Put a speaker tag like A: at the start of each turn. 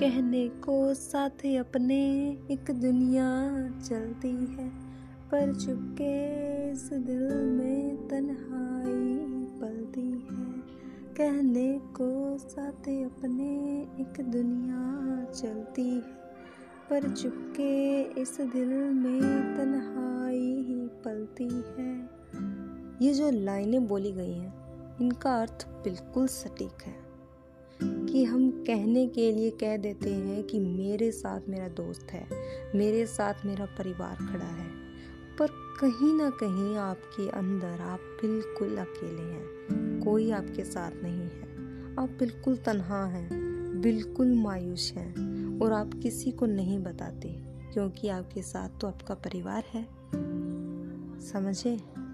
A: कहने को साथ अपने एक दुनिया चलती है, पर चुपके इस दिल में तन्हाई पलती है। कहने को साथ अपने एक दुनिया चलती है, पर चुपके इस दिल में तन्हाई ही पलती है। ये जो लाइनें बोली गई हैं, इनका अर्थ बिल्कुल सटीक है। कि हम कहने के लिए कह देते हैं कि मेरे साथ मेरा दोस्त है, मेरे साथ मेरा परिवार खड़ा है। पर कहीं ना कहीं आपके अंदर आप बिल्कुल अकेले हैं, कोई आपके साथ नहीं है। आप बिल्कुल तनहा हैं, बिल्कुल मायूस हैं और आप किसी को नहीं बताते, क्योंकि आपके साथ तो आपका परिवार है। समझे?